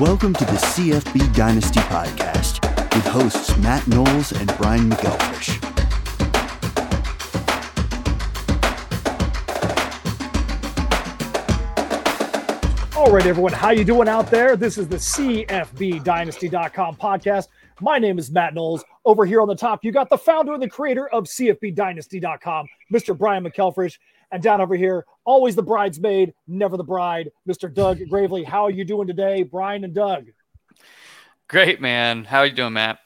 Welcome to the CFB Dynasty Podcast with hosts Matt Knowles and Brian McElfish. All right, everyone, how you doing out there? This is the CFBDynasty.com podcast. My name is Matt Knowles. Over here on the top, you got the founder and the creator of CFBDynasty.com, Mr. Brian McElfish. And down over here, always the bridesmaid, never the bride, Mr. Doug Gravely. How are you doing today, Brian and Doug? Great, man. How are you doing, Matt?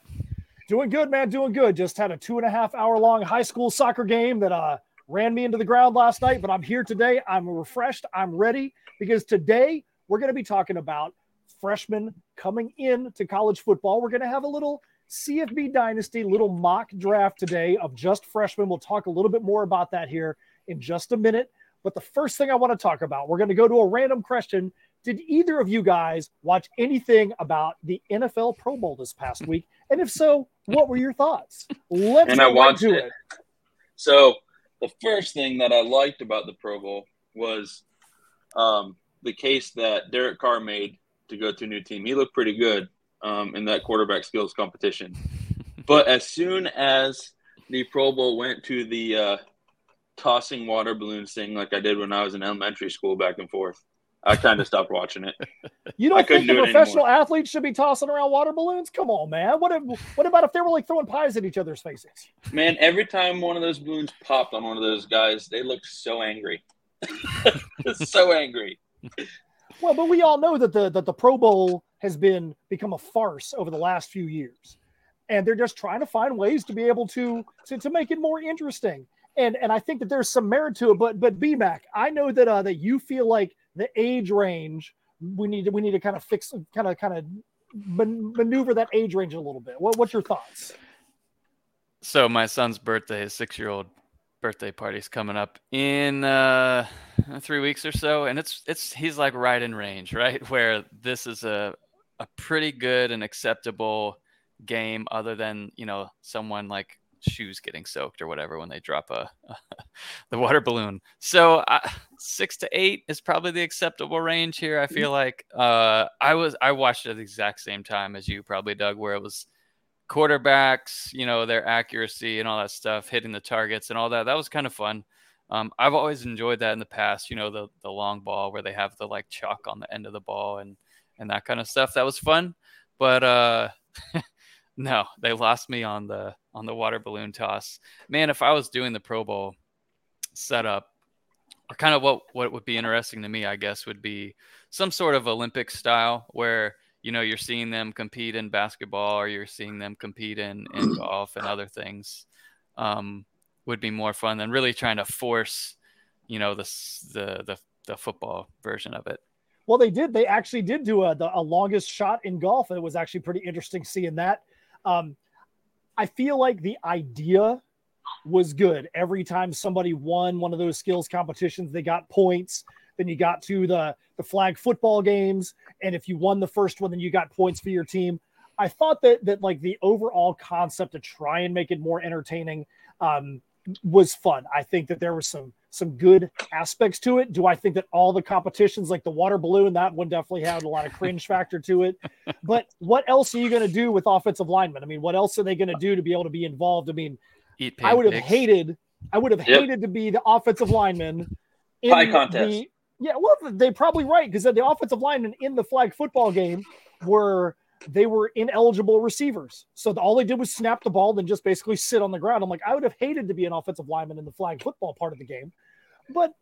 Doing good, man. Doing good. Just had a two and a half hour long high school soccer game that uh, ran me into the ground last night, but I'm here today. I'm refreshed. I'm ready because today we're going to be talking about freshmen coming in to college football. We're going to have a little CFB Dynasty little mock draft today of just freshmen. We'll talk a little bit more about that here in just a minute. But the first thing I want to talk about, we're going to go to a random question. Did either of you guys watch anything about the NFL Pro Bowl this past week? And if so, what were your thoughts? Let's and I get right watched to it. it. So the first thing that I liked about the Pro Bowl was um, the case that Derek Carr made to go to a new team. He looked pretty good um, in that quarterback skills competition. But as soon as the Pro Bowl went to the uh, tossing water balloons thing, like I did when I was in elementary school, back and forth, I kind of stopped watching it. You don't think the do professional athletes should be tossing around water balloons? Come on, man. What if, what about if they were like throwing pies at each other's faces? Man, every time one of those balloons popped on one of those guys, they looked so angry. so angry. Well, but we all know that the that the Pro Bowl has been become a farce over the last few years, and they're just trying to find ways to be able to to, to make it more interesting. And and I think that there's some merit to it. But but BMAC, I know that uh, that you feel like the age range we need to we need to kind of fix kind of kind of man- maneuver that age range a little bit. What what's your thoughts? So my son's birthday, his six-year-old birthday party's coming up in uh, three weeks or so, and it's it's he's like right in range, right? Where this is a a pretty good and acceptable game, other than you know someone like shoes getting soaked or whatever when they drop a the water balloon. So uh, six to eight is probably the acceptable range here. I feel like uh, I was I watched it at the exact same time as you probably, Doug, where it was quarterbacks, you know, their accuracy and all that stuff, hitting the targets and all that. That was kind of fun. Um, I've always enjoyed that in the past, you know, the the long ball where they have the like chalk on the end of the ball and and that kind of stuff. That was fun. But uh no, they lost me on the on the water balloon toss. Man, if I was doing the Pro Bowl setup, or kind of what what would be interesting to me, I guess, would be some sort of Olympic style where you know you're seeing them compete in basketball or you're seeing them compete in, in golf and other things um, would be more fun than really trying to force you know the the the, the football version of it Well, they did. They actually did do a, the, a longest shot in golf. and It was actually pretty interesting seeing that. Um, I feel like the idea was good. Every time somebody won one of those skills competitions, they got points. Then you got to the the flag football games, and if you won the first one, then you got points for your team. I thought that that like the overall concept to try and make it more entertaining um, was fun. I think that there was some some good aspects to it. Do I think that all the competitions, like the water balloon, that one definitely had a lot of cringe factor to it? But what else are you going to do with offensive linemen? I mean, what else are they going to do to be able to be involved? I mean, eat I would have pancakes. hated, I would have Yep. hated to be the offensive lineman in Pie contest. the. Yeah, well, they're probably right because the offensive linemen in the flag football game were they were ineligible receivers. So all they did was snap the ball and just basically sit on the ground. I'm like, I would have hated to be an offensive lineman in the flag football part of the game, but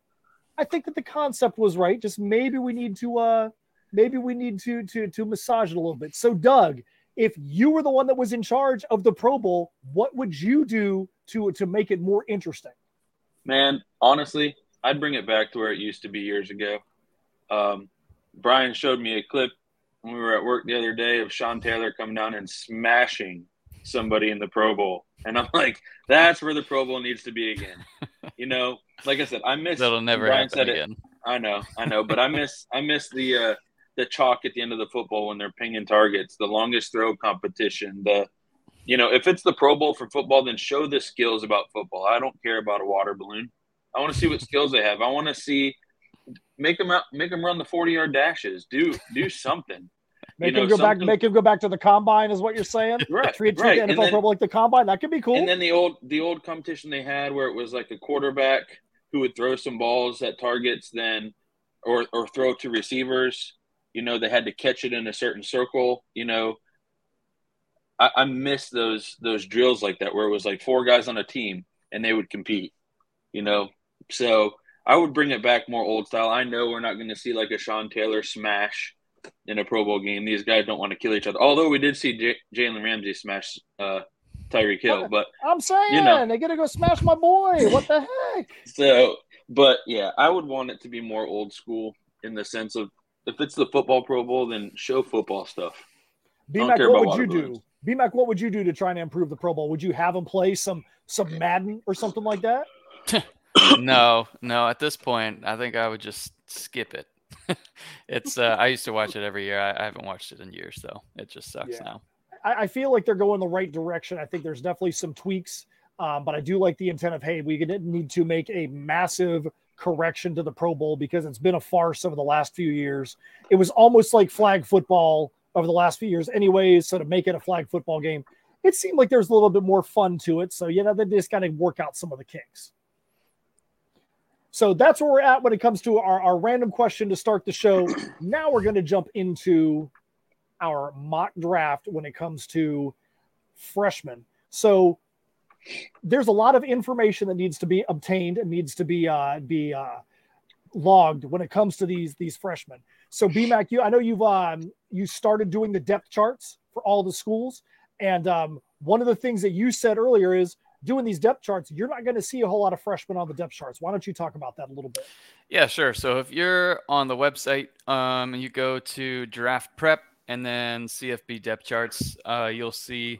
I think that the concept was right. Just maybe we need to, uh, maybe we need to to to massage it a little bit. So, Doug, if you were the one that was in charge of the Pro Bowl, what would you do to to make it more interesting? Man, honestly, I'd bring it back to where it used to be years ago. Um, Brian showed me a clip when we were at work the other day of Sean Taylor coming down and smashing somebody in the Pro Bowl. And I'm like, that's where the Pro Bowl needs to be again. You know, like I said, I miss that'll never Brian happen said it. again I know, I know, but I miss I miss the uh the chalk at the end of the football when they're pinging targets, the longest throw competition, the you know, if it's the Pro Bowl for football, then show the skills about football. I don't care about a water balloon. I want to see what skills they have. I want to see make them out, make them run the forty yard dashes. Do do something. Make you him know, go back. Make him go back to the combine, is what you're saying. Right, Treat, treat right. the And NFL then- Pro Bowl like the combine. That could be cool. And then the old the old competition they had where it was like a quarterback who would throw some balls at targets, then or or throw to receivers. You know, they had to catch it in a certain circle. You know, I, I miss those those drills like that where it was like four guys on a team and they would compete. You know, so I would bring it back more old style. I know we're not going to see like a Sean Taylor smash in a Pro Bowl game. These guys don't want to kill each other. Although we did see J- Jalen Ramsey smash uh, Tyreek Hill, but I'm saying you know. they gotta go smash my boy. What the heck? So, but yeah, I would want it to be more old school in the sense of if it's the football Pro Bowl, then show football stuff. Don't BMAC, what would you water do? balloons. BMAC, what would you do to try and improve the Pro Bowl? Would you have him play some some Madden or something like that? no, no. At this point, I think I would just skip it. it's. Uh, I used to watch it every year. I, I haven't watched it in years, though. It just sucks Yeah. now. I, I feel like they're going the right direction. I think there's definitely some tweaks, um, but I do like the intent of hey, we didn't need to make a massive correction to the Pro Bowl because it's been a farce over the last few years. It was almost like flag football over the last few years, anyways. So to make it a flag football game, it seemed like there's a little bit more fun to it. So you know, they just got to work out some of the kinks. So that's where we're at when it comes to our, our random question to start the show. now we're going to jump into our mock draft when it comes to freshmen. So there's a lot of information that needs to be obtained and needs to be uh, be uh, logged when it comes to these these freshmen. So BMAC, you I know you've um, you started doing the depth charts for all the schools, and um, one of the things that you said earlier is doing these depth charts. You're not going to see a whole lot of freshmen on the depth charts. Why don't you talk about that a little bit? Yeah, sure. So if you're on the website, um, and you go to draft prep and then CFB depth charts, uh, you'll see,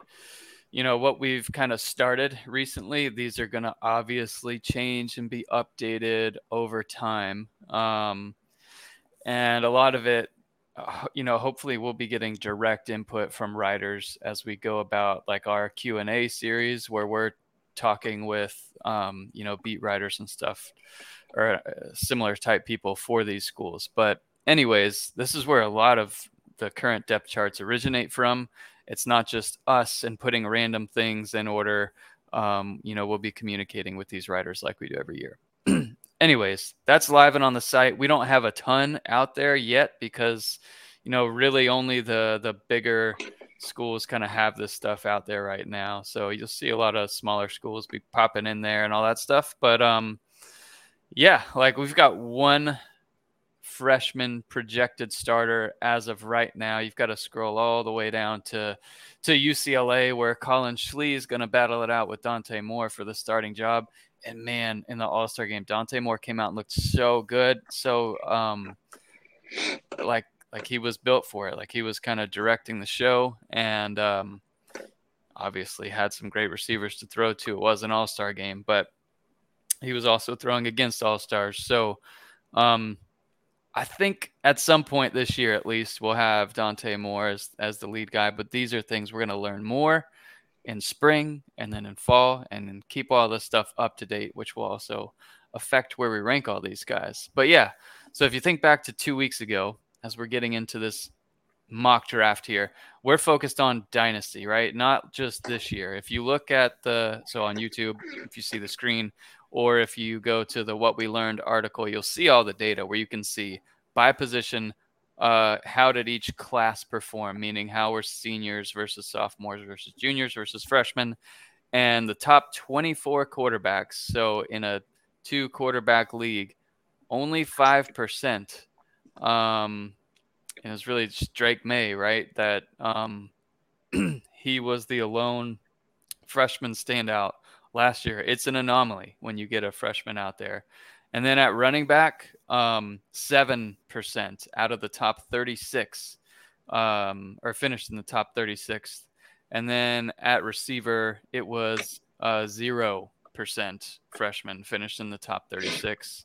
you know, what we've kind of started recently. These are going to obviously change and be updated over time. Um, and a lot of it, uh, you know, hopefully we'll be getting direct input from writers as we go about like our Q and A series where we're talking with, um, you know, beat writers and stuff or uh, similar type people for these schools. But anyways, this is where a lot of the current depth charts originate from. It's not just us and putting random things in order. Um, you know, we'll be communicating with these writers like we do every year. anyways, that's live and on the site. We don't have a ton out there yet because, you know, really only the the bigger schools kind of have this stuff out there right now. So you'll see a lot of smaller schools be popping in there and all that stuff. But um, yeah, like we've got one freshman projected starter as of right now. You've got to scroll all the way down to to UCLA where Collin Schlee is going to battle it out with Dante Moore for the starting job. And man, in the All Star game, Dante Moore came out and looked so good, so um, like like he was built for it. Like he was kind of directing the show, and um, obviously had some great receivers to throw to. It was an All Star game, but he was also throwing against All Stars. So um, I think at some point this year, at least, we'll have Dante Moore as, as the lead guy. But these are things we're going to learn more in spring and then in fall and then keep all this stuff up to date, which will also affect where we rank all these guys. But yeah, so if you think back to two weeks ago, as we're getting into this mock draft here, we're focused on dynasty, right? Not just this year. If you look at the, so on YouTube, if you see the screen, or if you go to the What We Learned article, you'll see all the data where you can see by position uh, how did each class perform, meaning how were seniors versus sophomores versus juniors versus freshmen, and the top 24 quarterbacks. So in a two quarterback league, only 5%. Um, it was really just Drake Maye, right? That um, he was the alone freshman standout last year. It's an anomaly when you get a freshman out there. And then at running back, um, 7% out of the top 36, um, or finished in the top 36. And then at receiver, it was uh, 0% freshman finished in the top 36.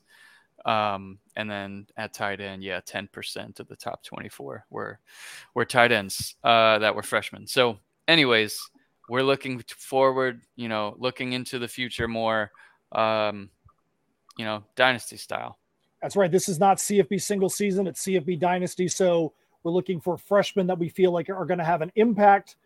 Um, and then at tight end, yeah, 10% of the top 24 were, were tight ends uh, that were freshmen. So, anyways, we're looking forward, you know, looking into the future more, um, you know, dynasty style. That's right. This is not CFB single season, it's CFB Dynasty. So We're looking for freshmen that we feel like are going to have an impact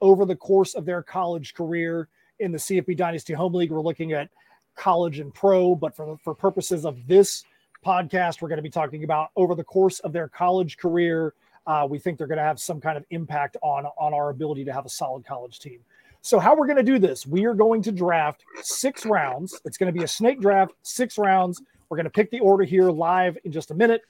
over the course of their college career. In the CFB Dynasty Home League, we're looking at college and pro, but for, for purposes of this podcast, we're going to be talking about over the course of their college career. Uh, we think they're going to have some kind of impact on, on our ability to have a solid college team. So, how we're going to do this, we are going to draft six rounds. It's going to be a snake draft, six rounds. We're going to pick the order here live in just a minute.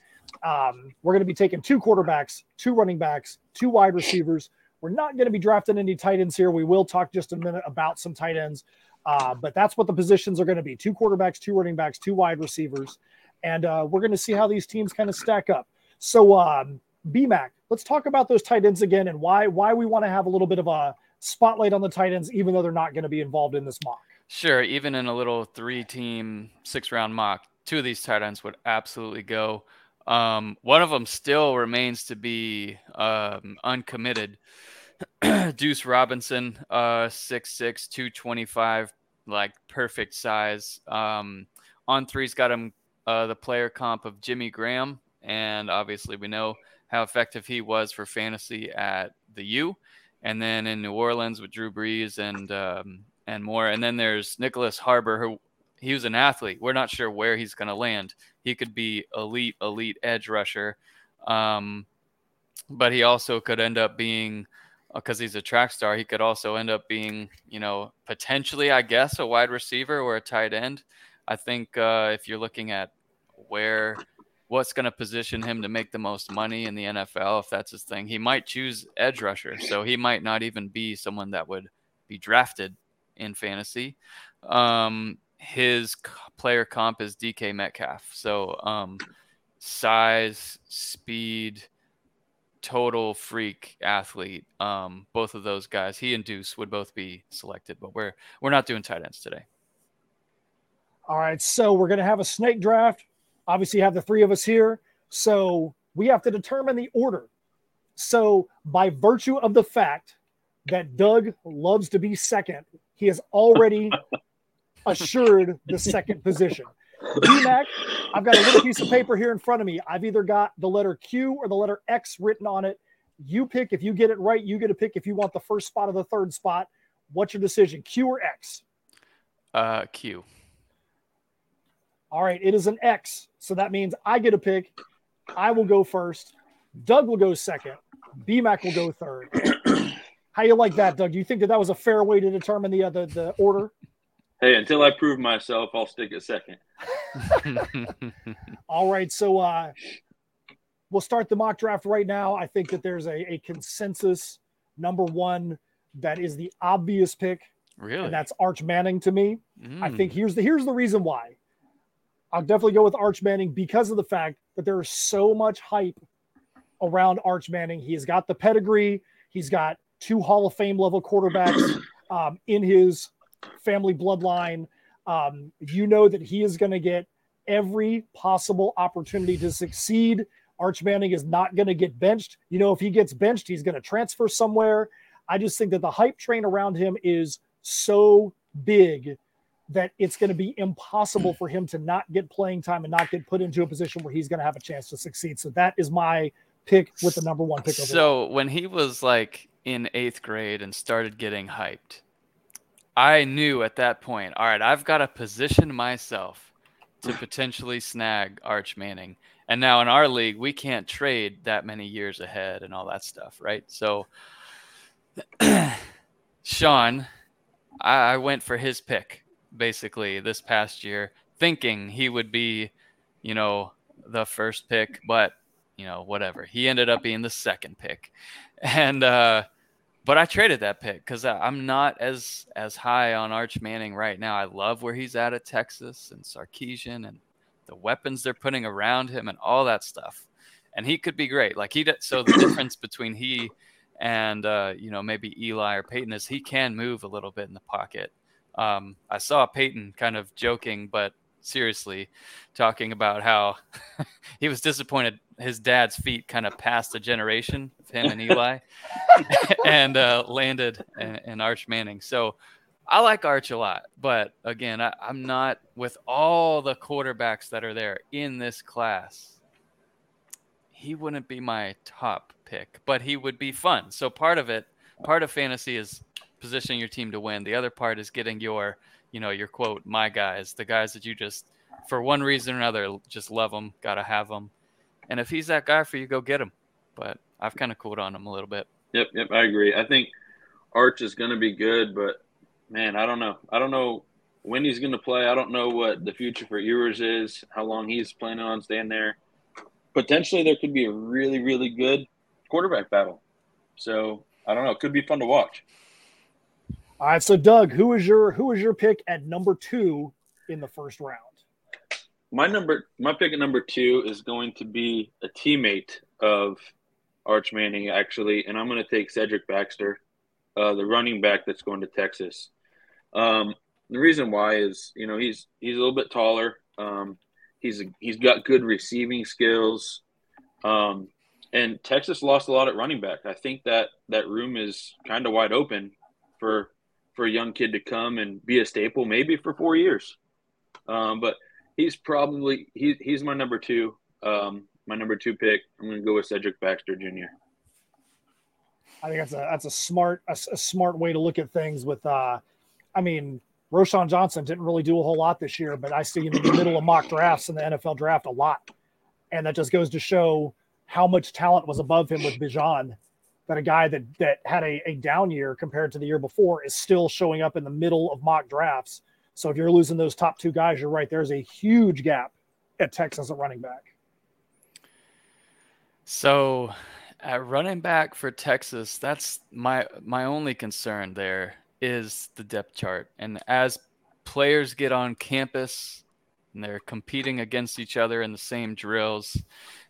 Um, we're going to be taking two quarterbacks, two running backs, two wide receivers. We're not going to be drafting any tight ends here. We will talk just a minute about some tight ends, uh, but that's what the positions are going to be two quarterbacks, two running backs, two wide receivers. And uh, we're going to see how these teams kind of stack up. So, um, BMAC, let's talk about those tight ends again and why why we want to have a little bit of a spotlight on the tight ends, even though they're not going to be involved in this mock. Sure, even in a little three-team, six-round mock, two of these tight ends would absolutely go. Um, one of them still remains to be um, uncommitted. Deuce Robinson, uh, 6'6", 225, like perfect size. Um, on three's got him uh, the player comp of Jimmy Graham, and obviously we know how effective he was for fantasy at the U and then in New Orleans with Drew Brees and um, and more. And then there's Nyckoles Harbor, who he was an athlete. We're not sure where he's going to land. He could be elite, elite edge rusher, um, but he also could end up being because uh, he's a track star. He could also end up being, you know, potentially, I guess, a wide receiver or a tight end. I think uh, if you're looking at where what's going to position him to make the most money in the NFL if that's his thing. He might choose edge rusher, so he might not even be someone that would be drafted in fantasy. Um, his player comp is DK Metcalf, so um, size, speed, total freak athlete. Um, both of those guys, he and Deuce would both be selected, but we're we're not doing tight ends today. All right, so we're going to have a snake draft obviously have the three of us here. So we have to determine the order. So, by virtue of the fact that Doug loves to be second, he has already assured the second position. BMAC, I've got a little piece of paper here in front of me. I've either got the letter Q or the letter X written on it. You pick if you get it right, you get to pick if you want the first spot or the third spot. What's your decision, Q or X? Uh, Q. All right, it is an X. So that means I get a pick. I will go first. Doug will go second. BMAC will go third. How you like that, Doug? Do you think that that was a fair way to determine the uh, the, the order? Hey, until I prove myself, I'll stick at second. All right, so uh, we'll start the mock draft right now. I think that there's a, a consensus number one that is the obvious pick. Really? And that's Arch Manning to me. Mm. I think here's the here's the reason why. I'll definitely go with Arch Manning because of the fact that there is so much hype around Arch Manning. He has got the pedigree. He's got two Hall of Fame level quarterbacks um, in his family bloodline. Um, you know that he is going to get every possible opportunity to succeed. Arch Manning is not going to get benched. You know, if he gets benched, he's going to transfer somewhere. I just think that the hype train around him is so big that it's going to be impossible hmm. for him to not get playing time and not get put into a position where he's going to have a chance to succeed. So that is my pick with the number one pick. So when he was like in eighth grade and started getting hyped, I knew at that point, all right, I've got to position myself to potentially snag Arch Manning. And now in our league, we can't trade that many years ahead and all that stuff, right? So, Sean, I, I went for his pick basically this past year, thinking he would be, you know, the first pick, but you know, whatever. He ended up being the second pick, and uh, but I traded that pick because I'm not as as high on Arch Manning right now. I love where he's at at Texas and Sarkisian and the weapons they're putting around him and all that stuff. And he could be great. Like he, so the difference between he and uh, you know maybe Eli or Peyton is he can move a little bit in the pocket um, I saw Peyton kind of joking, but seriously, talking about how he was disappointed his dad's feet kind of passed a generation of him and Eli and uh, landed in, in, Arch Manning. So I like Arch a lot, but again, I, I'm not with all the quarterbacks that are there in this class. he wouldn't be my top pick, but he would be fun. So part of it, part of fantasy is positioning your team to win. The other part is getting your, you know, your quote, my guys, the guys that you just, for one reason or another, just love them, gotta have them. And if he's that guy for you, go get him. But I've kind of cooled on him a little bit. Yep, yep, I agree. I think Arch is going to be good, but man, I don't know. I don't know when he's going to play. I don't know what the future for Ewers is, how long he's planning on staying there. Potentially, there could be a really, really good quarterback battle. So I don't know. It could be fun to watch. All right. So Doug, who is your who is your pick at number two in the first round? My number, my pick at number two is going to be a teammate of Arch Manning, actually, and I'm going to take Cedric Baxter, uh, the running back that's going to Texas. Um, the reason why is, you know, he's he's a little bit taller. Um, he's he's got good receiving skills, um, and Texas lost a lot at running back. I think that that room is kind of wide open for for a young kid to come and be a staple, maybe for four years. Um, but he's probably he, he's my number two. Um, my number two pick. I'm going to go with Cedric Baxter Jr. I think that's a that's a smart a, a, smart way to look at things. With uh, I mean, Roschon Johnson didn't really do a whole lot this year, but I see him in the middle of mock drafts in the NFL draft a lot, and that just goes to show how much talent was above him with Bijan. That a guy that that had a, a down year compared to the year before is still showing up in the middle of mock drafts. So if you're losing those top two guys, you're right. There's a huge gap at Texas at running back. So, at running back for Texas, that's my my only concern there is the depth chart. And as players get on campus and they're competing against each other in the same drills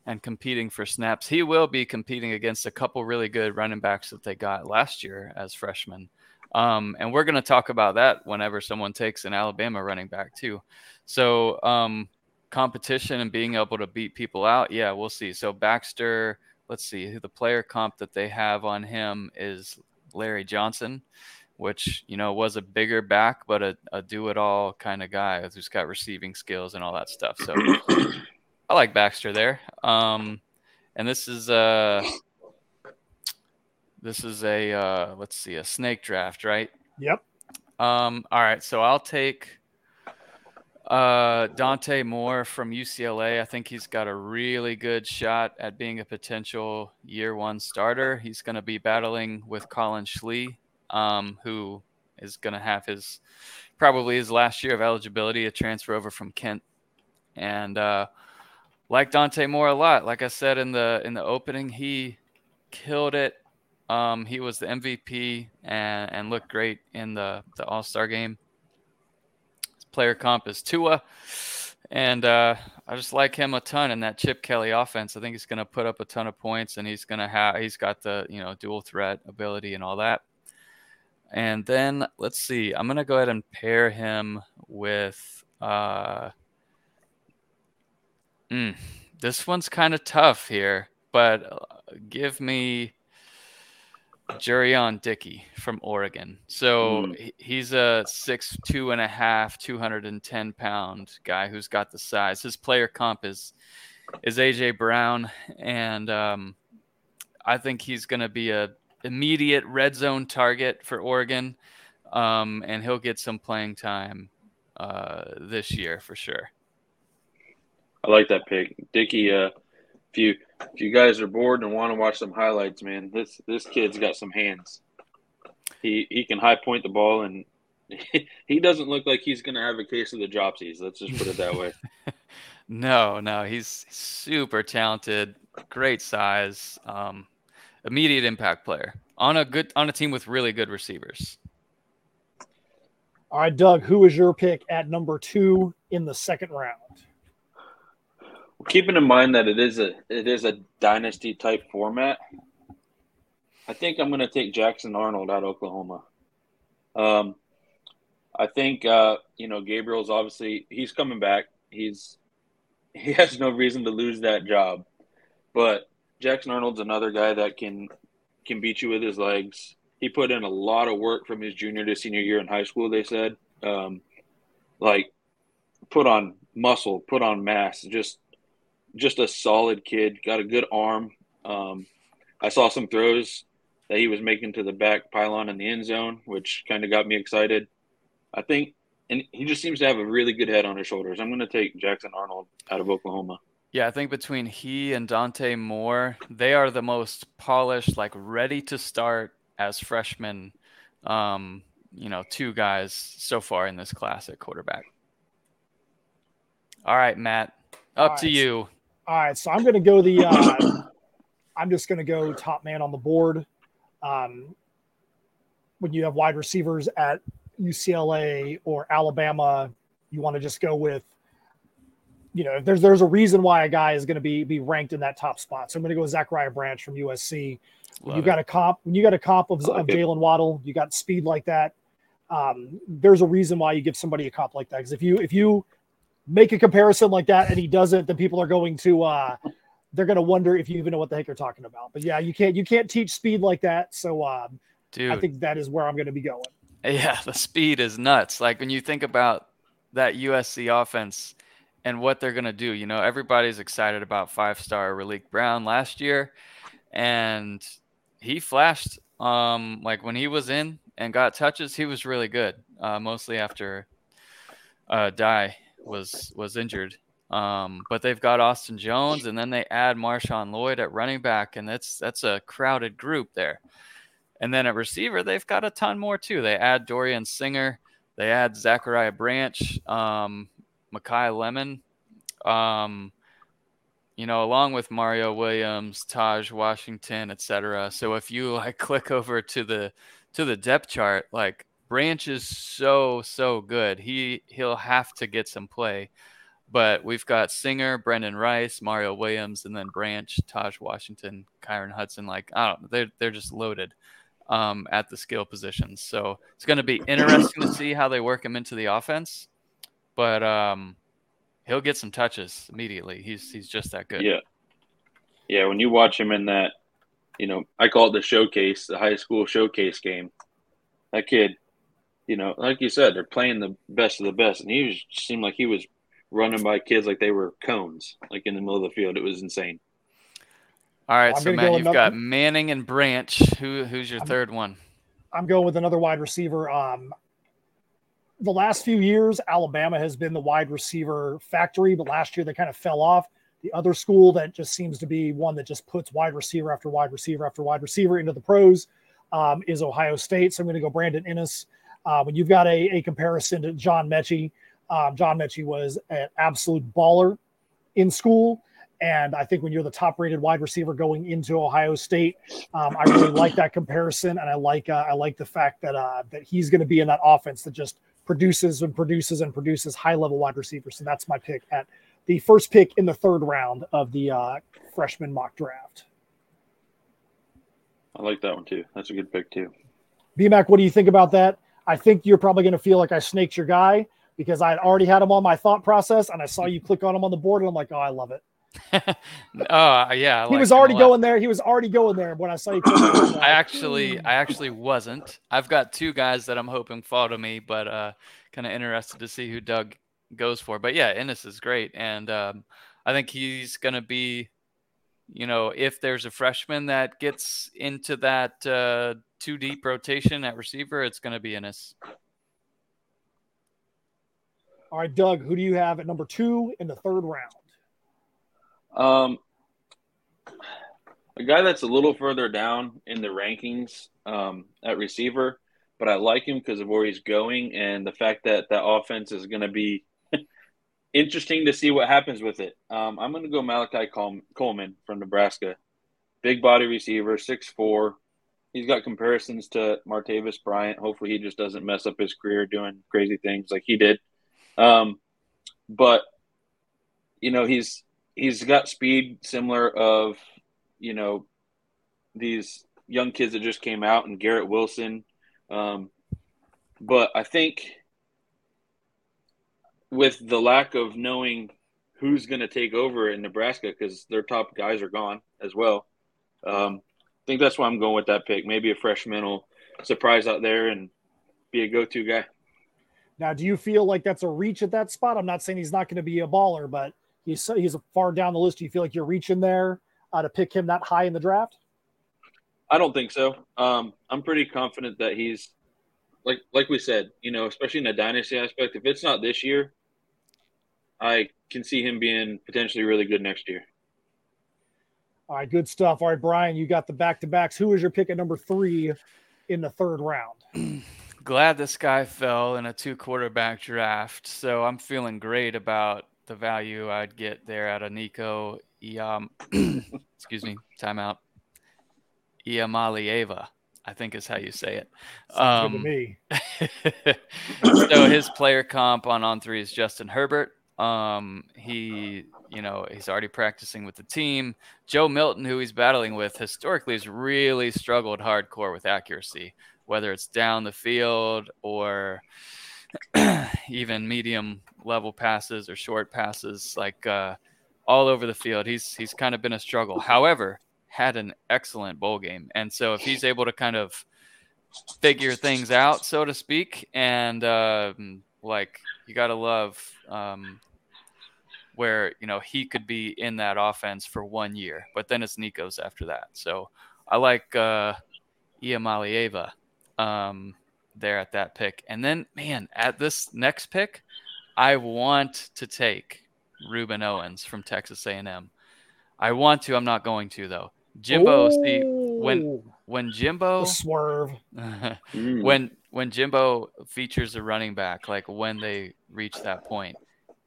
and competing for snaps, he will be competing against a couple really good running backs that they got last year as freshmen. Um, and we're going to talk about that whenever someone takes an Alabama running back too. So um, competition and being able to beat people out, yeah, we'll see. So Baxter, let's see, the player comp that they have on him is Larry Johnson, which you know was a bigger back, but a, a do-it-all kind of guy who's got receiving skills and all that stuff. So I like Baxter there. Um, and this is uh this is a uh, let's see a snake draft, right? Yep. Um, all right, so I'll take uh, Dante Moore from UCLA, I think he's got a really good shot at being a potential year one starter. He's going to be battling with Collin Schlee, um, who is going to have his probably his last year of eligibility, a transfer over from Kent. And uh, like Dante Moore a lot, like I said in the in the opening, he killed it. Um, he was the MVP and, and looked great in the, the All Star game player comp is Tua. And uh, I just like him a ton in that Chip Kelly offense. I think he's going to put up a ton of points, and he's going to have he's got the you know dual threat ability and all that. And then let's see, I'm going to go ahead and pair him with. Uh, mm, this one's kind of tough here, but uh, give me Jurrion Dickey from Oregon. So mm. he's a six two and a half, two hundred and ten pound guy who's got the size. His player comp is is AJ Brown, and um, I think he's going to be a immediate red zone target for Oregon, um, and he'll get some playing time uh, this year for sure. I like that pick, Dickey. Uh, if you if you guys are bored and want to watch some highlights, man, this this kid's got some hands. He he can high point the ball and he doesn't look like he's going to have a case of the dropsies. Let's just put it that way. no, no, he's super talented, great size, um, immediate impact player on a good on a team with really good receivers. All right, Doug, who is your pick at number two in the second round? Keeping in mind that it is a it is a dynasty type format, I think I'm going to take Jackson Arnold out of Oklahoma. Um, I think uh, you know Gabriel's obviously he's coming back. He's he has no reason to lose that job, but Jackson Arnold's another guy that can can beat you with his legs. He put in a lot of work from his junior to senior year in high school. They said, um, like, put on muscle, put on mass, just just a solid kid. Got a good arm. Um, I saw some throws that he was making to the back pylon in the end zone, which kind of got me excited. I think, and he just seems to have a really good head on his shoulders. I'm going to take Jackson Arnold out of Oklahoma. Yeah, I think between he and Dante Moore, they are the most polished, like ready to start as freshmen. Um, you know, two guys so far in this class at quarterback. All right, Matt, up All to right. you. All right, so I'm going to go the. Uh, I'm just going to go top man on the board. Um, when you have wide receivers at UCLA or Alabama, you want to just go with. You know, there's there's a reason why a guy is going to be be ranked in that top spot. So I'm going to go with Zachariah Branch from USC. When Love you it. got a comp, when you got a comp of, like of. Jaylen Waddle, you got speed like that. Um, there's a reason why you give somebody a comp like that. Because if you if you make a comparison like that and he doesn't, then people are going to uh, they're going to wonder if you even know what the heck you're talking about. But yeah, you can't you can't teach speed like that. So um, Dude, I think that is where I'm going to be going. Yeah, the speed is nuts. Like when you think about that USC offense and what they're going to do, you know, everybody's excited about five star Raleek Brown last year. And he flashed um, like when he was in and got touches, he was really good, uh, mostly after uh, Dye was, was injured. Um, but they've got Austin Jones and then they add Marshawn Lloyd at running back, and that's that's a crowded group there. And then at receiver, they've got a ton more too. They add Dorian Singer, they add Zachariah Branch, um, Makai Lemon, um, you know, along with Mario Williams, Taj Washington, etc. So if you like click over to the to the depth chart, like Branch is so so good. He he'll have to get some play. But we've got Singer, Brendan Rice, Mario Williams, and then Branch, Taj Washington, Kyron Hudson. Like I don't, they're they're just loaded um, at the skill positions. So it's going to be interesting to see how they work him into the offense. But um, he'll get some touches immediately. He's he's just that good. Yeah. Yeah. When you watch him in that, you know, I call it the showcase, the high school showcase game. That kid, you know, like you said, they're playing the best of the best. And he was, seemed like he was running by kids like they were cones, like in the middle of the field. It was insane. All right, I'm so gonna Matt, go you've another- got Manning and Branch. Who who's your I'm- third one? I'm going with another wide receiver. Um, the last few years, Alabama has been the wide receiver factory, but last year they kind of fell off. The other school that just seems to be one that just puts wide receiver after wide receiver after wide receiver into the pros um, is Ohio State. So I'm going to go Brandon Inniss. Uh, when you've got a, a comparison to John Metchie, um, John Metchie was an absolute baller in school. And I think when you're the top rated wide receiver going into Ohio State, um, I really like that comparison, and I like uh, I like the fact that uh, that he's going to be in that offense that just produces and produces and produces high level wide receivers. So that's my pick at the first pick in the third round of the uh, freshman mock draft. I like that one too. That's a good pick too. BMAC, what do you think about that? I think you're probably going to feel like I snaked your guy because I already had him on my thought process, and I saw you click on him on the board, and I'm like, oh, I love it. oh yeah, I he was already going there. He was already going there when I saw you. Click on him, I'm I actually I actually wasn't. I've got two guys that I'm hoping follow me, but uh kind of interested to see who Doug goes for. But yeah, Inniss is great and um I think he's going to be you know, if there's a freshman that gets into that uh two deep rotation at receiver, it's going to be Inniss. All right, Doug, who do you have at number two in the third round? Um, a guy that's a little further down in the rankings um, at receiver, but I like him because of where he's going and the fact that that offense is going to be interesting to see what happens with it. Um, I'm going to go Malachi Coleman from Nebraska, big body receiver, six four. He's got comparisons to Martavis Bryant. Hopefully, he just doesn't mess up his career doing crazy things like he did. Um, but you know, he's he's got speed similar of you know these young kids that just came out and Garrett Wilson. Um, but I think with the lack of knowing who's going to take over in Nebraska because their top guys are gone as well. Um, I think that's why I'm going with that pick. Maybe a freshman will surprise out there and be a go-to guy. Now, do you feel like that's a reach at that spot? I'm not saying he's not going to be a baller, but he's he's far down the list. Do you feel like you're reaching there uh, to pick him that high in the draft? I don't think so. Um, I'm pretty confident that he's like like we said, you know, especially in the dynasty aspect. If it's not this year, I can see him being potentially really good next year. All right, good stuff. All right, Brian, you got the back to backs. Who is your pick at number three in the third round? Glad this guy fell in a two quarterback draft. So I'm feeling great about the value I'd get there out of Nico. Um, excuse me, timeout. Iamaleava, I think is how you say it. Um, to me. so his player comp on on three is Justin Herbert. Um, he, you know, he's already practicing with the team. Joe Milton, who he's battling with, historically has really struggled hardcore with accuracy, whether it's down the field or even medium level passes or short passes, like uh, all over the field. He's he's kind of been a struggle. However, had an excellent bowl game, and so if he's able to kind of figure things out, so to speak, and uh, like you got to love um, where you know he could be in that offense for one year, but then it's Nico's after that. So I like uh, Iamaleava um, there at that pick, and then man, at this next pick, I want to take Rueben Owens from Texas A&M. I want to. I'm not going to though. Jimbo, Ooh. see when when Jimbo the swerve mm. when when Jimbo features a running back, like when they reach that point,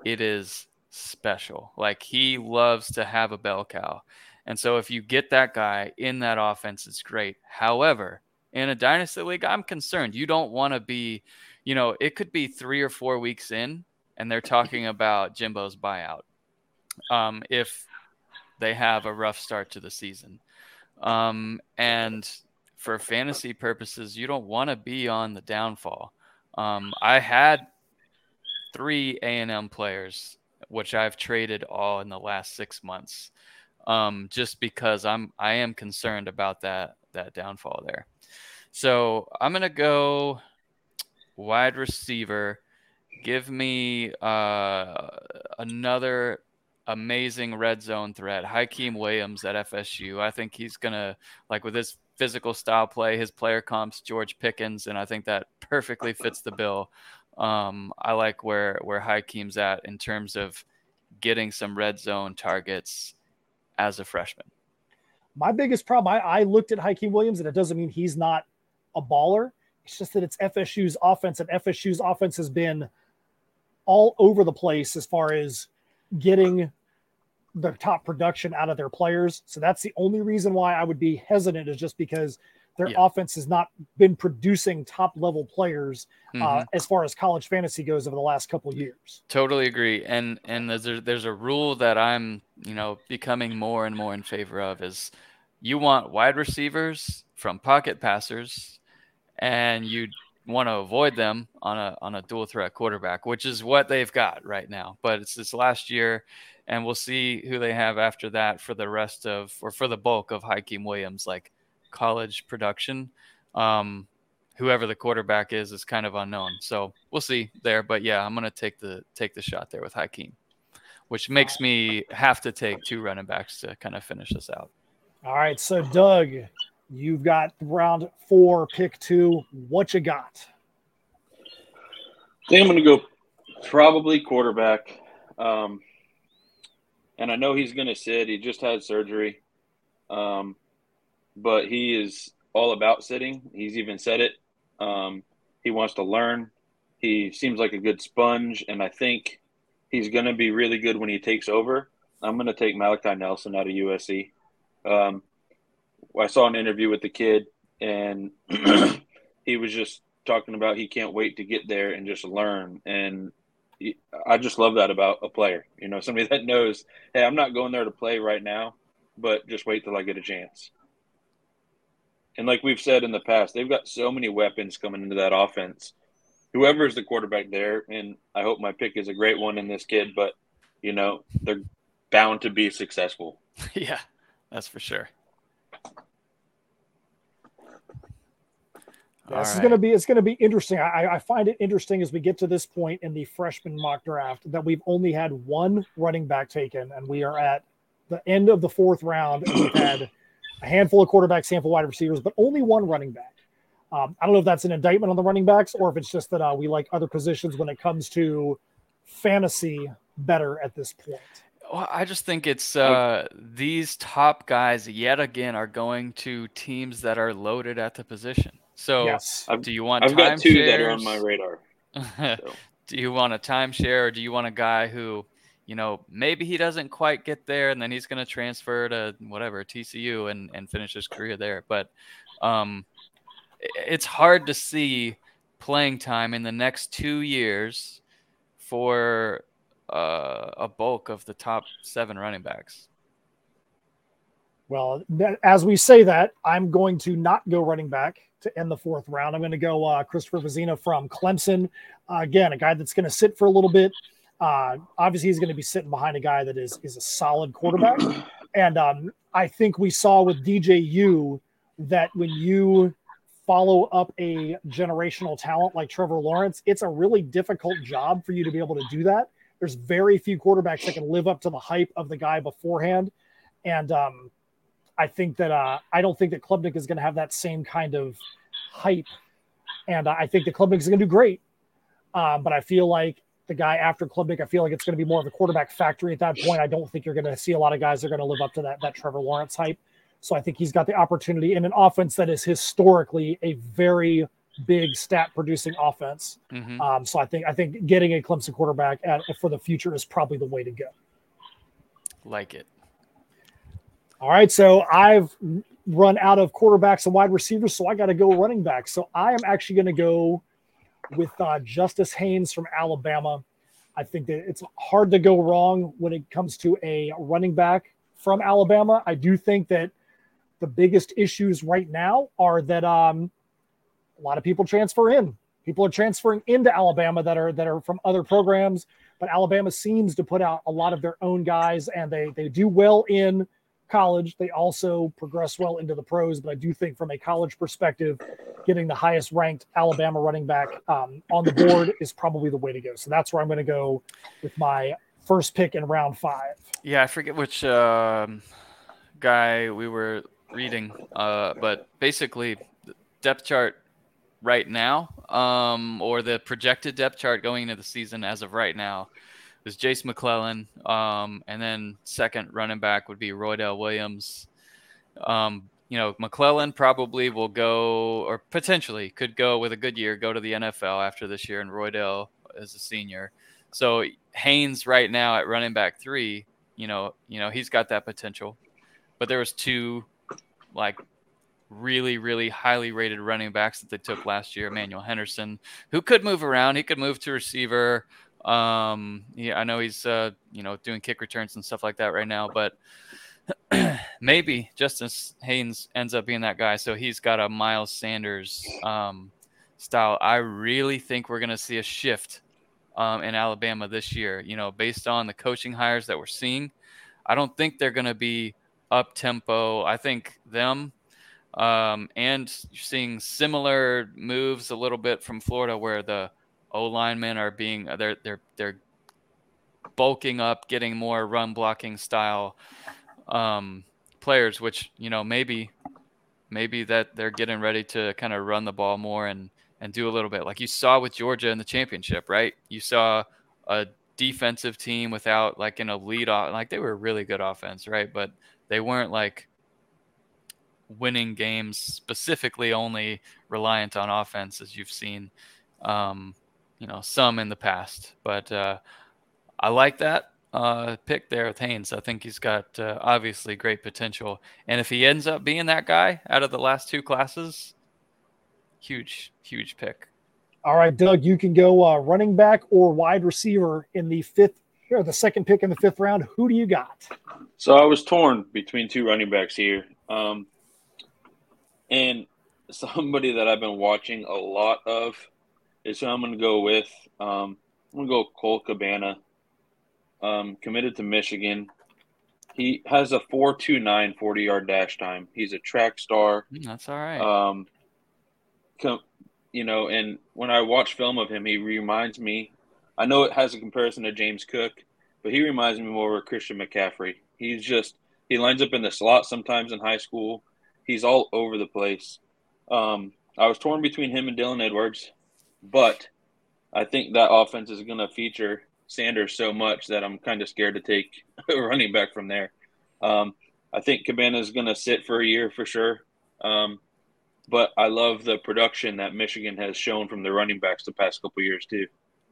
it is special. Like he loves to have a bell cow. And so if you get that guy in that offense, it's great. However, in a dynasty league, I'm concerned. You don't want to be, you know, it could be three or four weeks in and they're talking about Jimbo's buyout. Um, if they have a rough start to the season. Um, and for fantasy purposes, you don't want to be on the downfall. Um, I had three A and M players, which I've traded all in the last six months, um, just because I'm I am concerned about that that downfall there. So I'm gonna go wide receiver. Give me uh, another amazing red zone threat. Hykeem Williams at FSU. I think he's gonna like with his physical style play, his player comps, George Pickens, and I think that perfectly fits the bill. Um, I like where where Hykeem's at in terms of getting some red zone targets as a freshman. My biggest problem, I, I looked at Hykeem Williams, and it doesn't mean he's not a baller. It's just that it's FSU's offense, and FSU's offense has been all over the place as far as getting the top production out of their players. So that's the only reason why I would be hesitant is just because their yeah. offense has not been producing top level players uh, mm-hmm. uh, as far as college fantasy goes over the last couple years. Totally agree. And and there's a, there's a rule that I'm you know becoming more and more in favor of is you want wide receivers from pocket passers, and you want to avoid them on a on a dual threat quarterback, which is what they've got right now. But it's this last year and we'll see who they have after that for the rest of or for the bulk of Hykeem Williams like college production. Um, whoever the quarterback is is kind of unknown, so we'll see there. But yeah, I'm gonna take the take the shot there with Hykeem, which makes me have to take two running backs to kind of finish this out. All right, so Doug, you've got round four, pick two. What you got? I think I'm gonna go probably quarterback. Um, and I know he's going to sit. He just had surgery, um, but he is all about sitting. He's even said it. Um, he wants to learn. He seems like a good sponge, and I think he's going to be really good when he takes over. I'm going to take Malachi Nelson out of USC. Um, I saw an interview with the kid, and he was just talking about he can't wait to get there and just learn. And I just love that about a player. You know, somebody that knows, hey, I'm not going there to play right now, but just wait till I get a chance. And like we've said in the past, they've got so many weapons coming into that offense. Whoever is the quarterback there, and I hope my pick is a great one in this kid, but you know, they're bound to be successful. yeah, that's for sure. This is going to be it's going to be interesting. I, I find it interesting as we get to this point in the freshman mock draft that we've only had one running back taken, and we are at the end of the fourth round, and we've had a handful of quarterbacks, handful of wide receivers, but only one running back. Um, I don't know if that's an indictment on the running backs or if it's just that uh, we like other positions when it comes to fantasy better at this point. Well, I just think it's uh, these top guys yet again are going to teams that are loaded at the position. So, yes. do you want? I've got two shares? that are on my radar. So. do you want a timeshare, or do you want a guy who, you know, maybe he doesn't quite get there, and then he's going to transfer to whatever TCU and and finish his career there? But, um, it's hard to see playing time in the next two years for uh, a bulk of the top seven running backs. Well, as we say that, I'm going to not go running back to end the fourth round. I'm going to go uh, Christopher Vizzina from Clemson. Uh, again, a guy that's going to sit for a little bit. Uh, obviously, he's going to be sitting behind a guy that is is a solid quarterback. And um, I think we saw with DJU that when you follow up a generational talent like Trevor Lawrence, it's a really difficult job for you to be able to do that. There's very few quarterbacks that can live up to the hype of the guy beforehand. And um, I think that uh, I don't think that Klubnik is going to have that same kind of hype. And I think the Klubnik is going to do great. Um, but I feel like the guy after Klubnik, I feel like it's going to be more of a quarterback factory at that point. I don't think you're going to see a lot of guys that are going to live up to that, that Trevor Lawrence hype. So I think he's got the opportunity in an offense that is historically a very big stat producing offense. Mm-hmm. Um, so I think I think getting a Clemson quarterback at, for the future is probably the way to go. Like it. All right, so I've run out of quarterbacks and wide receivers, so I got to go running back. So I am actually going to go with uh, Justice Haynes from Alabama. I think that it's hard to go wrong when it comes to a running back from Alabama. I do think that the biggest issues right now are that um, a lot of people transfer in. People are transferring into Alabama that are that are from other programs, but Alabama seems to put out a lot of their own guys, and they they do well in college. They also progress well into the pros, but I do think from a college perspective, getting the highest ranked Alabama running back um, on the board is probably the way to go. So that's where I'm going to go with my first pick in round five. Yeah, I forget which um, guy we were reading, uh, but basically, depth chart right now, um, or the projected depth chart going into the season as of right now, is Jase McClellan, um, and then second running back would be Roydell Williams. Um, you know, McClellan probably will go, or potentially could go with a good year, go to the NFL after this year, and Roydell as a senior. So Haynes right now at running back three, you know, you know he's got that potential, but there was two like really, really highly rated running backs that they took last year. Emmanuel Henderson, who could move around, he could move to receiver. Um, yeah, I know he's uh, you know doing kick returns and stuff like that right now, but maybe Justice Haynes ends up being that guy. So he's got a Miles Sanders um, style. I really think we're to see a shift um, in Alabama this year. You know, based on the coaching hires that we're seeing, I don't think they're to be up tempo. I think them um, and you're seeing similar moves a little bit from Florida where the O linemen are being they're they're they're bulking up, getting more run blocking style um, players, which you know maybe maybe that they're getting ready to kind of run the ball more and and do a little bit like you saw with Georgia in the championship, right? You saw a defensive team without like an elite off like they were a really good offense, right? But they weren't like winning games specifically only reliant on offense as you've seen um, you know some in the past but uh, i like that uh, pick there with haynes. I think he's got uh, obviously great potential. And if he ends up being that guy out of the last two classes huge huge pick. All right doug you can go uh, running back or wide receiver in the fifth or the second pick in the fifth round. Who do you got? So i was torn between two running backs here. Um, and somebody that I've been watching a lot of is who I'm going to go with. Um, I'm going to go Cole Cabana, um, committed to Michigan. He has a 4.29 40 yard dash time. He's a track star. Mm, that's all right. Um, com- you know, and when I watch film of him, he reminds me. I know it has a comparison to James Cook, but he reminds me more of Christian McCaffrey. He's just he lines up in the slot sometimes in high school. He's all over the place. Um, I was torn between him and Dylan Edwards, but I think that offense is going to feature Sanders so much that I'm kind of scared to take a running back from there. Um, I think Cabana is going to sit for a year for sure. Um, but I love the production that Michigan has shown from the running backs the past couple years too.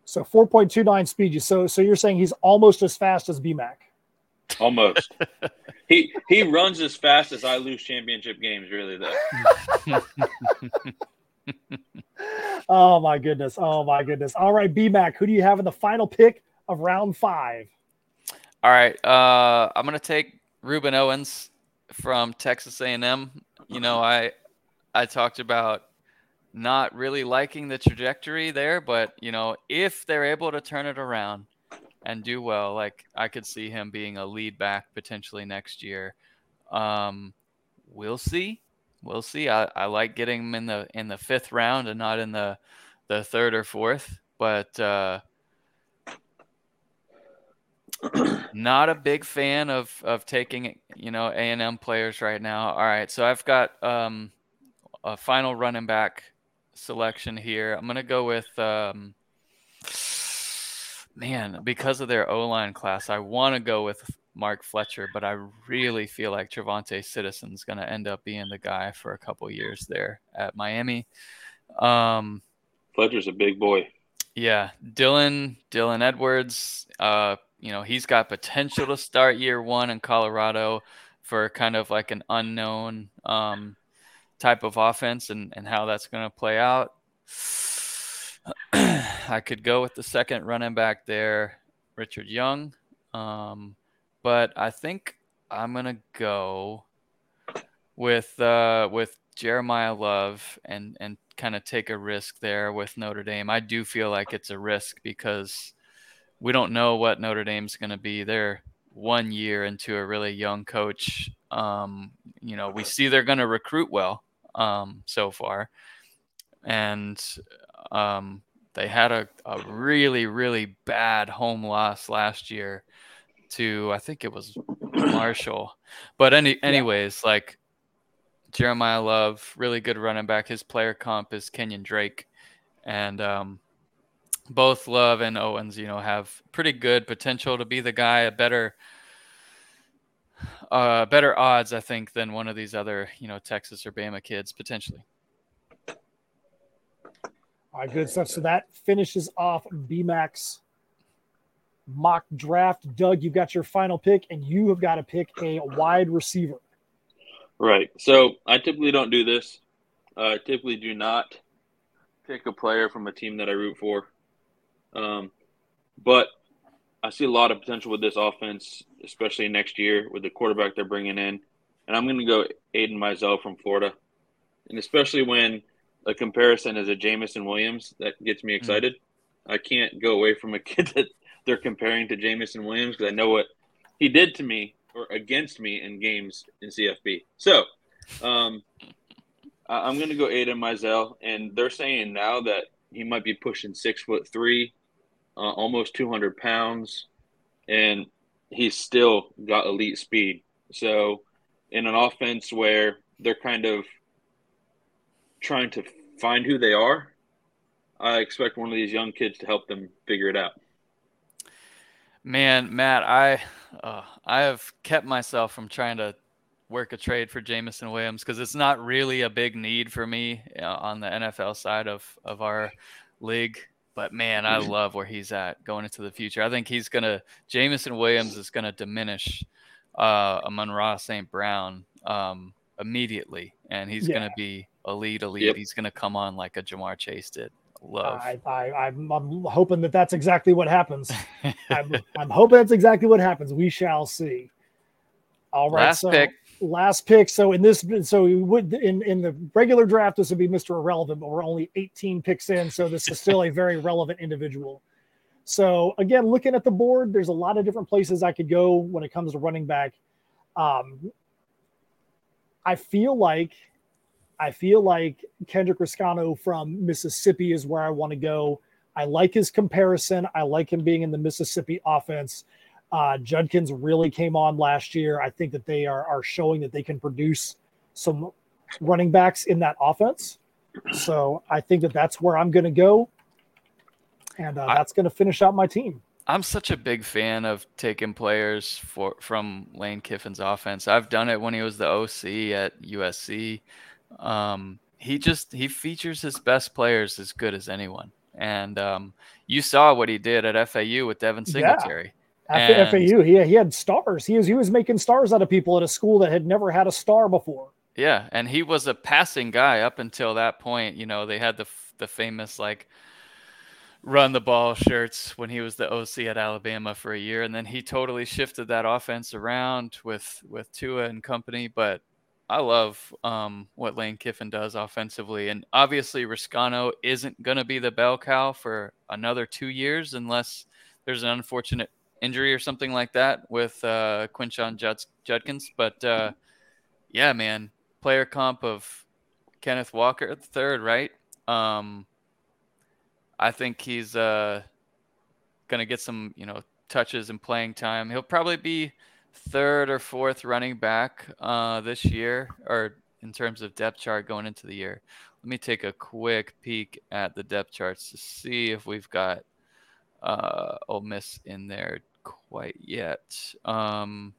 So 4.29 speed. So so you're saying he's almost as fast as BMAC. Almost. he he runs as fast as I lose championship games, really though. oh my goodness. Oh my goodness. All right, B Mac, who do you have in the final pick of round five? All right. Uh, I'm gonna take Rueben Owens from Texas A&M. You know, I I talked about not really liking the trajectory there, but you know, if they're able to turn it around and do well, like I could see him being a lead back potentially next year. Um, we'll see. We'll see. I, I like getting him in the in the fifth round and not in the the third or fourth, but uh, not a big fan of of taking you know A and M players right now. All right, so I've got um, a final running back selection here. I'm gonna go with um, man because of their O line class. I want to go with Mark Fletcher, but I really feel like TreVonte Citizen's gonna end up being the guy for a couple years there at Miami. Um, Fletcher's a big boy. Yeah, Dylan Dylan Edwards. Uh, you know he's got potential to start year one in Colorado for kind of like an unknown um, type of offense and, and how that's going to play out. I could go with the second running back there, Richard Young. Um, but I think I'm to go with uh, with Jeremiyah Love and, and kind of take a risk there with Notre Dame. I do feel like it's a risk because we don't know what Notre Dame's going to be. They're one year into a really young coach. Um, you know, we see they're going to recruit well um, so far, and um, they had a, a really really bad home loss last year to I think it was Marshall. But any anyways, yeah. like Jeremiyah Love, really good running back. His player comp is Kenyon Drake, and um, both Love and Owens, you know, have pretty good potential to be the guy, a better uh, better odds, I think, than one of these other, you know, Texas or Bama kids potentially. All right, good stuff. So that finishes off BMAC's mock draft. Doug, you've got your final pick, and you have got to pick a wide receiver. Right. So I typically don't do this. Uh, I typically do not pick a player from a team that I root for. Um, but I see a lot of potential with this offense, especially next year with the quarterback they're bringing in. And I'm going to go Aidan Mizell from Florida. And especially when a comparison is a Jameson Williams, that gets me hmm. excited. Mm-hmm. I can't go away from a kid that they're comparing to Jameson Williams because I know what he did to me or against me in games in CFB. So um, I'm going to go Aidan Mizell. And they're saying now that he might be pushing six foot three uh, almost 200 pounds, and he's still got elite speed. So, in an offense where they're kind of trying to find who they are, I expect one of these young kids to help them figure it out. Man, Matt, I uh, I have kept myself from trying to work a trade for Jameson Williams because it's not really a big need for me uh, on the NFL side of of our league. But man, I love where he's at going into the future. I think he's gonna Jameson Williams is gonna diminish uh Amon-Ra St. Brown um immediately and he's yeah. gonna be elite elite. Yep. He's gonna come on like a Ja'Marr Chase did. Love. I, I, I'm, I'm hoping that that's exactly what happens. I'm, I'm hoping that's exactly what happens. We shall see. All right. Last so, pick last pick. So in this, so we would in in the regular draft, this would be Mr. Irrelevant, but we're only 18 picks in, so this is still a very relevant individual. So again, looking at the board, there's a lot of different places I could go when it comes to running back. Um, I feel like I feel like Kendrick Reescano from Mississippi is where I want to go. I like his comparison. I like him being in the Mississippi offense. Uh, Judkins really came on last year. I think that they are, are showing that they can produce some running backs in that offense. So I think that that's where I'm going to go. And uh, that's going to finish out my team. I'm such a big fan of taking players for from Lane Kiffin's offense. I've done it when he was the OC at USC. Um, he just he features his best players as good as anyone, and um, you saw what he did at FAU with Devin Singletary. Yeah. At FAU, he, he had stars. He was he was making stars out of people at a school that had never had a star before. Yeah, and he was a passing guy up until that point. You know, they had the the famous like run the ball shirts when he was the OC at Alabama for a year, and then he totally shifted that offense around with with Tua and company. But I love um, what Lane Kiffin does offensively, and obviously Reescano isn't going to be the bell cow for another two years unless there's an unfortunate injury or something like that with uh, Quinshon Judkins. But uh, yeah, man, player comp of Kenneth Walker, the third, right? Um, I think he's uh, going to get some, you know, touches and playing time. He'll probably be third or fourth running back uh, this year, or in terms of depth chart going into the year. Let me take a quick peek at the depth charts to see if we've got uh, Ole Miss in there quite yet. Um,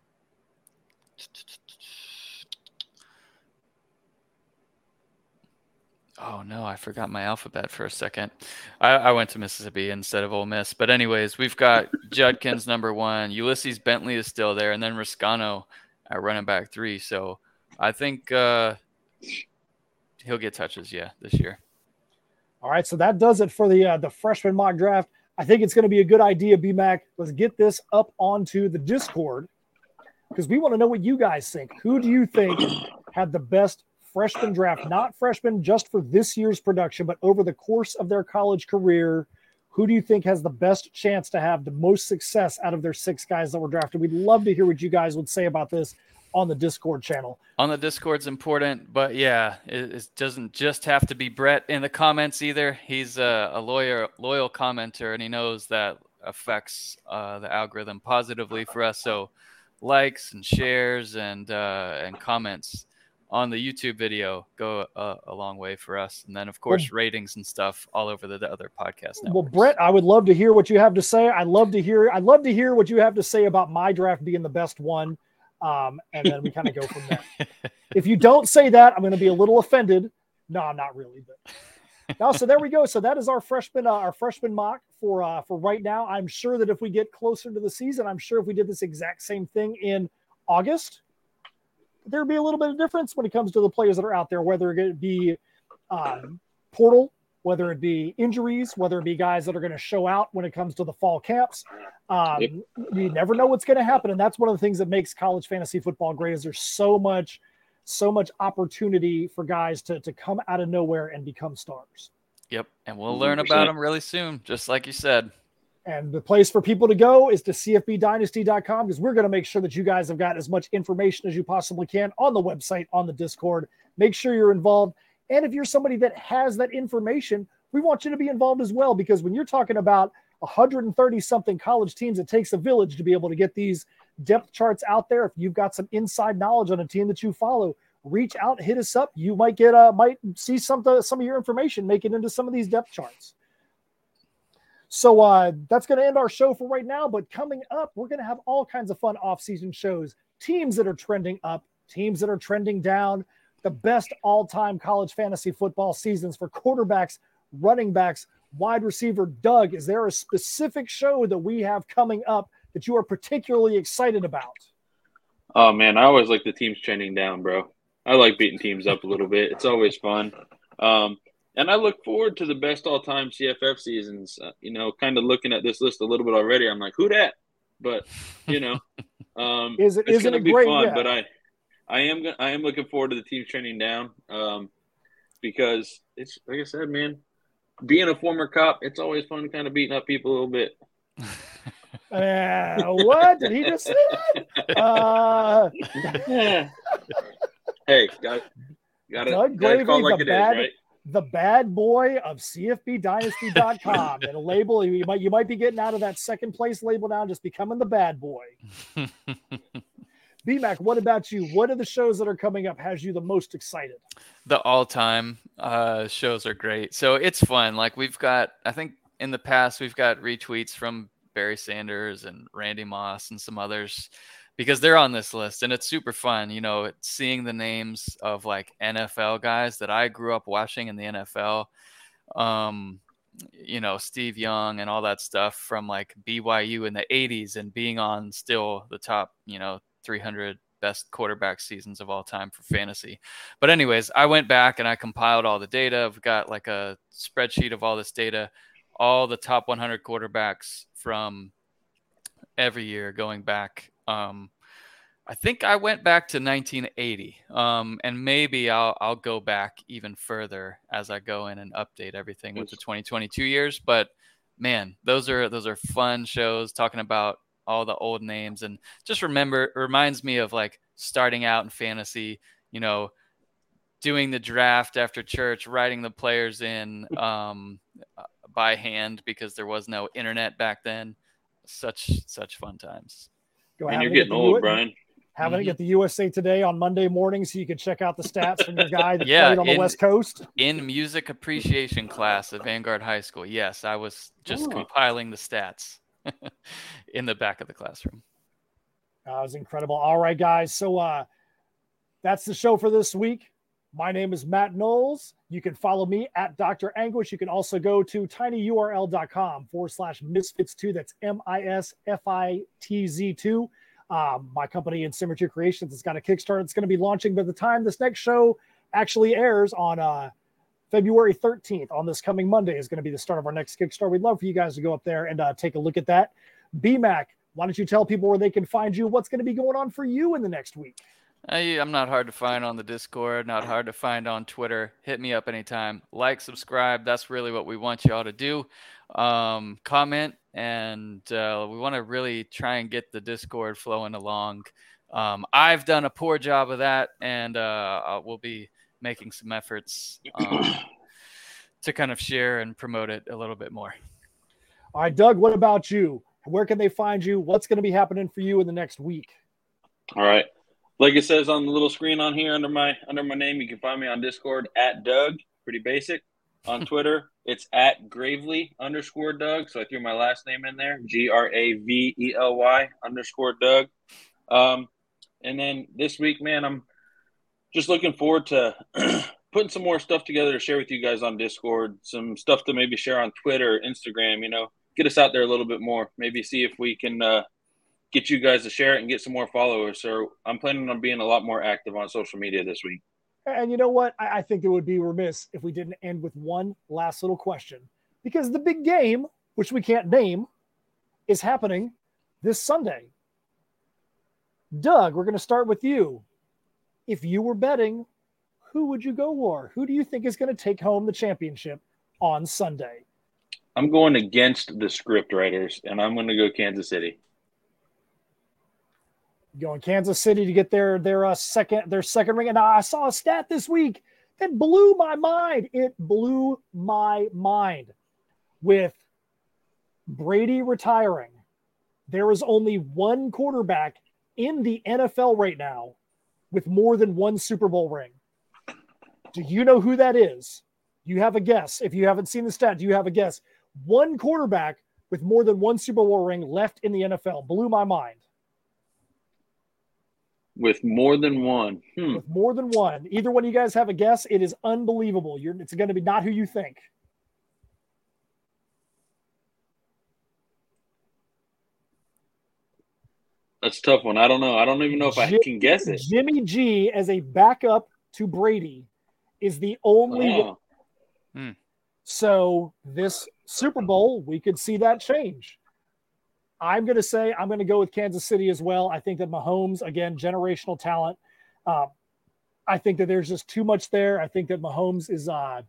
Oh no, I forgot my alphabet for a second. I, I, went to Mississippi instead of Ole Miss. But anyways, we've got Judkins number one, Ulysses Bentley is still there, and then Reescano at running back three. So I think uh, he'll get touches, yeah, this year. All right, so that does it for the uh, the freshman mock draft. I think it's going to be a good idea, BMAC. Let's get this up onto the Discord because we want to know what you guys think. Who do you think had the best freshman draft, not freshman just for this year's production, but over the course of their college career, who do you think has the best chance to have the most success out of their six guys that were drafted? We'd love to hear what you guys would say about this on the Discord channel. On the Discord's important, but yeah, it, it doesn't just have to be Brett in the comments either. He's a, a lawyer, loyal commenter, and he knows that affects uh, the algorithm positively for us. So likes and shares and uh, and comments on the YouTube video go uh, a long way for us. And then, of course, well, ratings and stuff all over the, the other podcast networks. Well, Brett, I would love to hear what you have to say. I love to hear. I'd love to hear what you have to say about my draft being the best one, um, and then we kind of go from there. if you don't say that, I'm going to be a little offended. No, I'm not really, but. now, so there we go. So that is our freshman, uh, our freshman mock for uh, for right now. I'm sure that if we get closer to the season, I'm sure if we did this exact same thing in August, there'd be a little bit of difference when it comes to the players that are out there, whether it be um, portal, whether it be injuries, whether it be guys that are going to show out when it comes to the fall camps. Um, yep. You never know what's going to happen, and that's one of the things that makes college fantasy football great. Is there's so much, so much opportunity for guys to to come out of nowhere and become stars. Yep, and we'll learn about them really soon, just like you said. And the place for people to go is to cfbdynasty.com because we're going to make sure that you guys have got as much information as you possibly can on the website, on the Discord. Make sure you're involved. And if you're somebody that has that information, we want you to be involved as well because when you're talking about 130 something college teams, it takes a village to be able to get these depth charts out there. If you've got some inside knowledge on a team that you follow, reach out, hit us up. You might get uh might see some some of your information make it into some of these depth charts. So uh, that's going to end our show for right now. But coming up, we're going to have all kinds of fun off-season shows. Teams that are trending up, teams that are trending down. The best all-time college fantasy football seasons for quarterbacks, running backs, wide receiver. Doug, is there a specific show that we have coming up that you are particularly excited about? Oh man, I always like the teams trending down, bro. I like beating teams up a little bit. It's always fun. Um, and I look forward to the best all time CFF seasons. Uh, you know, kind of looking at this list a little bit already. I'm like, who that? But you know, um, is it it's going to be great, fun. Yeah. But I, I am I am looking forward to the team training down um, because it's like I said, man. Being a former cop, it's always fun kind of beating up people a little bit. Uh, what did he just say? Uh... hey, guys, Got it. Doug Gotta call like the it is, bad- right? The bad boy of CFBDynasty.com. and a label you might you might be getting out of that second place label now, just becoming the bad boy. BMAC, what about you? What are the shows that are coming up has you the most excited? the all-time uh, shows are great. So it's fun. Like we've got, I think in the past we've got retweets from Barry Sanders and Randy Moss and some others because they're on this list and it's super fun. You know, seeing the names of like NFL guys that I grew up watching in the NFL. Um, you know, Steve Young and all that stuff from like BYU in the 80s and being on still the top, you know, 300 best quarterback seasons of all time for fantasy. But anyways, I went back and I compiled all the data. I've got like a spreadsheet of all this data, all the top 100 quarterbacks from every year going back. Um, I think I went back to 1980, um, and maybe I'll I'll go back even further as I go in and update everything with the 2022 years. But man, those are those are fun shows talking about all the old names and just remember reminds me of like starting out in fantasy you know doing the draft after church writing the players in um, by hand because there was no internet back then such such fun times Go And you're getting the old, U- Brian. Having to Mhm. get the USA Today on Monday morning so you can check out the stats from your guy that Yeah, played on the in- West Coast. in music appreciation class at vanguard high school yes i was just Oh. compiling the stats in the back of the classroom That was incredible. All right, guys. So uh that's the show for this week. My name is Matt Knowles. You can follow me at Dr. Anguish. You can also go to tinyurl.com forward slash misfitz2. That's M I S F I T Z 2. Um, my company in Symmetry Creations has got a Kickstarter. It's going to be launching by the time this next show actually airs on uh, February 13th. On this coming Monday is going to be the start of our next Kickstarter. We'd love for you guys to go up there and uh, take a look at that. BMAC, why don't you tell people where they can find you? What's going to be going on for you in the next week? I, I'm not hard to find on the Discord, not hard to find on Twitter. Hit me up anytime. Like, subscribe. That's really what we want y'all to do. Um, comment, and uh, we want to really try and get the Discord flowing along. Um, I've done a poor job of that, and uh, uh, we'll be making some efforts um, to kind of share and promote it a little bit more. All right, Doug, what about you? Where can they find you? What's going to be happening for you in the next week? All right. Like it says on the little screen on here under my under my name, you can find me on Discord at Doug. Pretty basic. On Twitter, it's at Gravely underscore Doug. So I threw my last name in there. G R A V E L Y underscore Doug. Um, and then this week, man, I'm just looking forward to putting some more stuff together to share with you guys on Discord. Some stuff to maybe share on Twitter, Instagram. You know, get us out there a little bit more. Maybe see if we can uh, get you guys to share it and get some more followers. So I'm planning on being a lot more active on social media this week. And you know what? I, I think it would be remiss if we didn't end with one last little question because the big game, which we can't name, is happening this Sunday. Doug, we're going to start with you. If you were betting, who would you go for? Who do you think is going to take home the championship on Sunday? I'm going against the script writers, and I'm going to go Kansas City. Going to Kansas City to get their their uh, second their second ring. And I saw a stat this week that blew my mind. It blew my mind. With Brady retiring, there is only one quarterback in the NFL right now with more than one Super Bowl ring. Do you know who that is? You have a guess. If you haven't seen the stat, do you have a guess? One quarterback with more than one Super Bowl ring left in the NFL blew my mind. With more than one. Hmm. with more than one. Either one of you guys have a guess. It is unbelievable. You're it's going to be not who you think. That's a tough one. I don't know. I don't even know if I can guess it. Jimmy G as a backup to Brady is the only one. Oh, So this Super Bowl, we could see that change. I'm going to say I'm going to go with Kansas City as well. I think that Mahomes, again, generational talent. Um, I think that there's just too much there. I think that Mahomes is. Uh,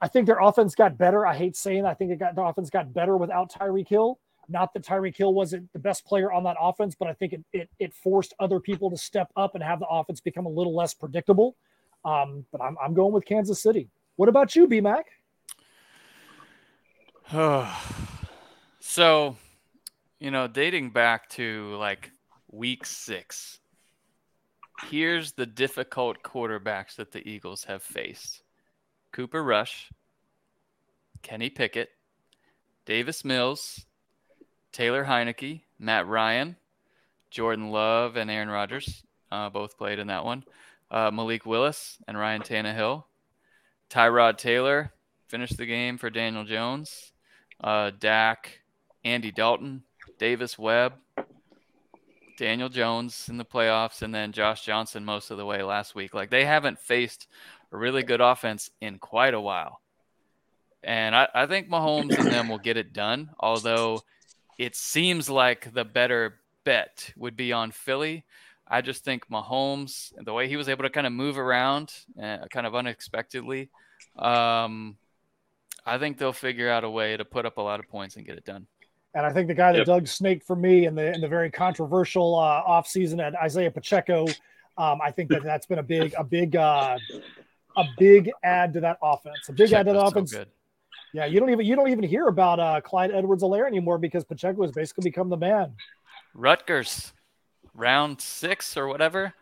I think their offense got better. I hate saying. I think it got the offense got better without Tyreek Hill. Not that Tyreek Hill wasn't the best player on that offense, but I think it, it it forced other people to step up and have the offense become a little less predictable. Um, but I'm, I'm going with Kansas City. What about you, B Mac? so, you know, dating back to like week six, here's the difficult quarterbacks that the Eagles have faced Cooper Rush, Kenny Pickett, Davis Mills, Taylor Heinicke, Matt Ryan, Jordan Love, and Aaron Rodgers. Uh, both played in that one. Uh, Malik Willis and Ryan Tannehill. Tyrod Taylor finished the game for Daniel Jones. Uh, Dak, Andy Dalton, Davis Webb, Daniel Jones in the playoffs, and then Josh Johnson most of the way last week. Like they haven't faced a really good offense in quite a while. And I, I think Mahomes and them will get it done, although it seems like the better bet would be on Philly. I just think Mahomes, and the way he was able to kind of move around uh, kind of unexpectedly, um, I think they'll figure out a way to put up a lot of points and get it done. And I think the guy that yep. Doug snake for me in the in the very controversial uh, offseason at Isaiah Pacheco, um, I think that that's been a big a big uh, a big add to that offense. A big add to the offense. So yeah, you don't even you don't even hear about uh, Clyde Edwards-Helaire anymore because Pacheco has basically become the man. Rutgers, round six or whatever.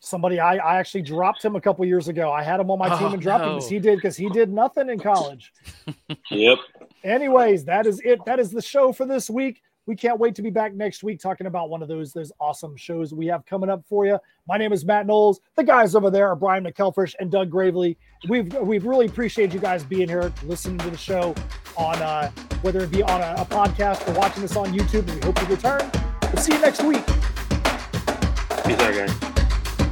Somebody I, I actually dropped him a couple years ago. I had him on my team oh, and dropped no. him because he did because he did nothing in college. yep. Anyways, that is it. That is the show for this week. We can't wait to be back next week talking about one of those those awesome shows we have coming up for you. My name is Matt Knowles. The guys over there are Brian McElfresh and Doug Gravely. We've we've really appreciated you guys being here, listening to the show on uh, whether it be on a, a podcast or watching this on YouTube. And we hope you return. We'll see you next week. Peace out, guys.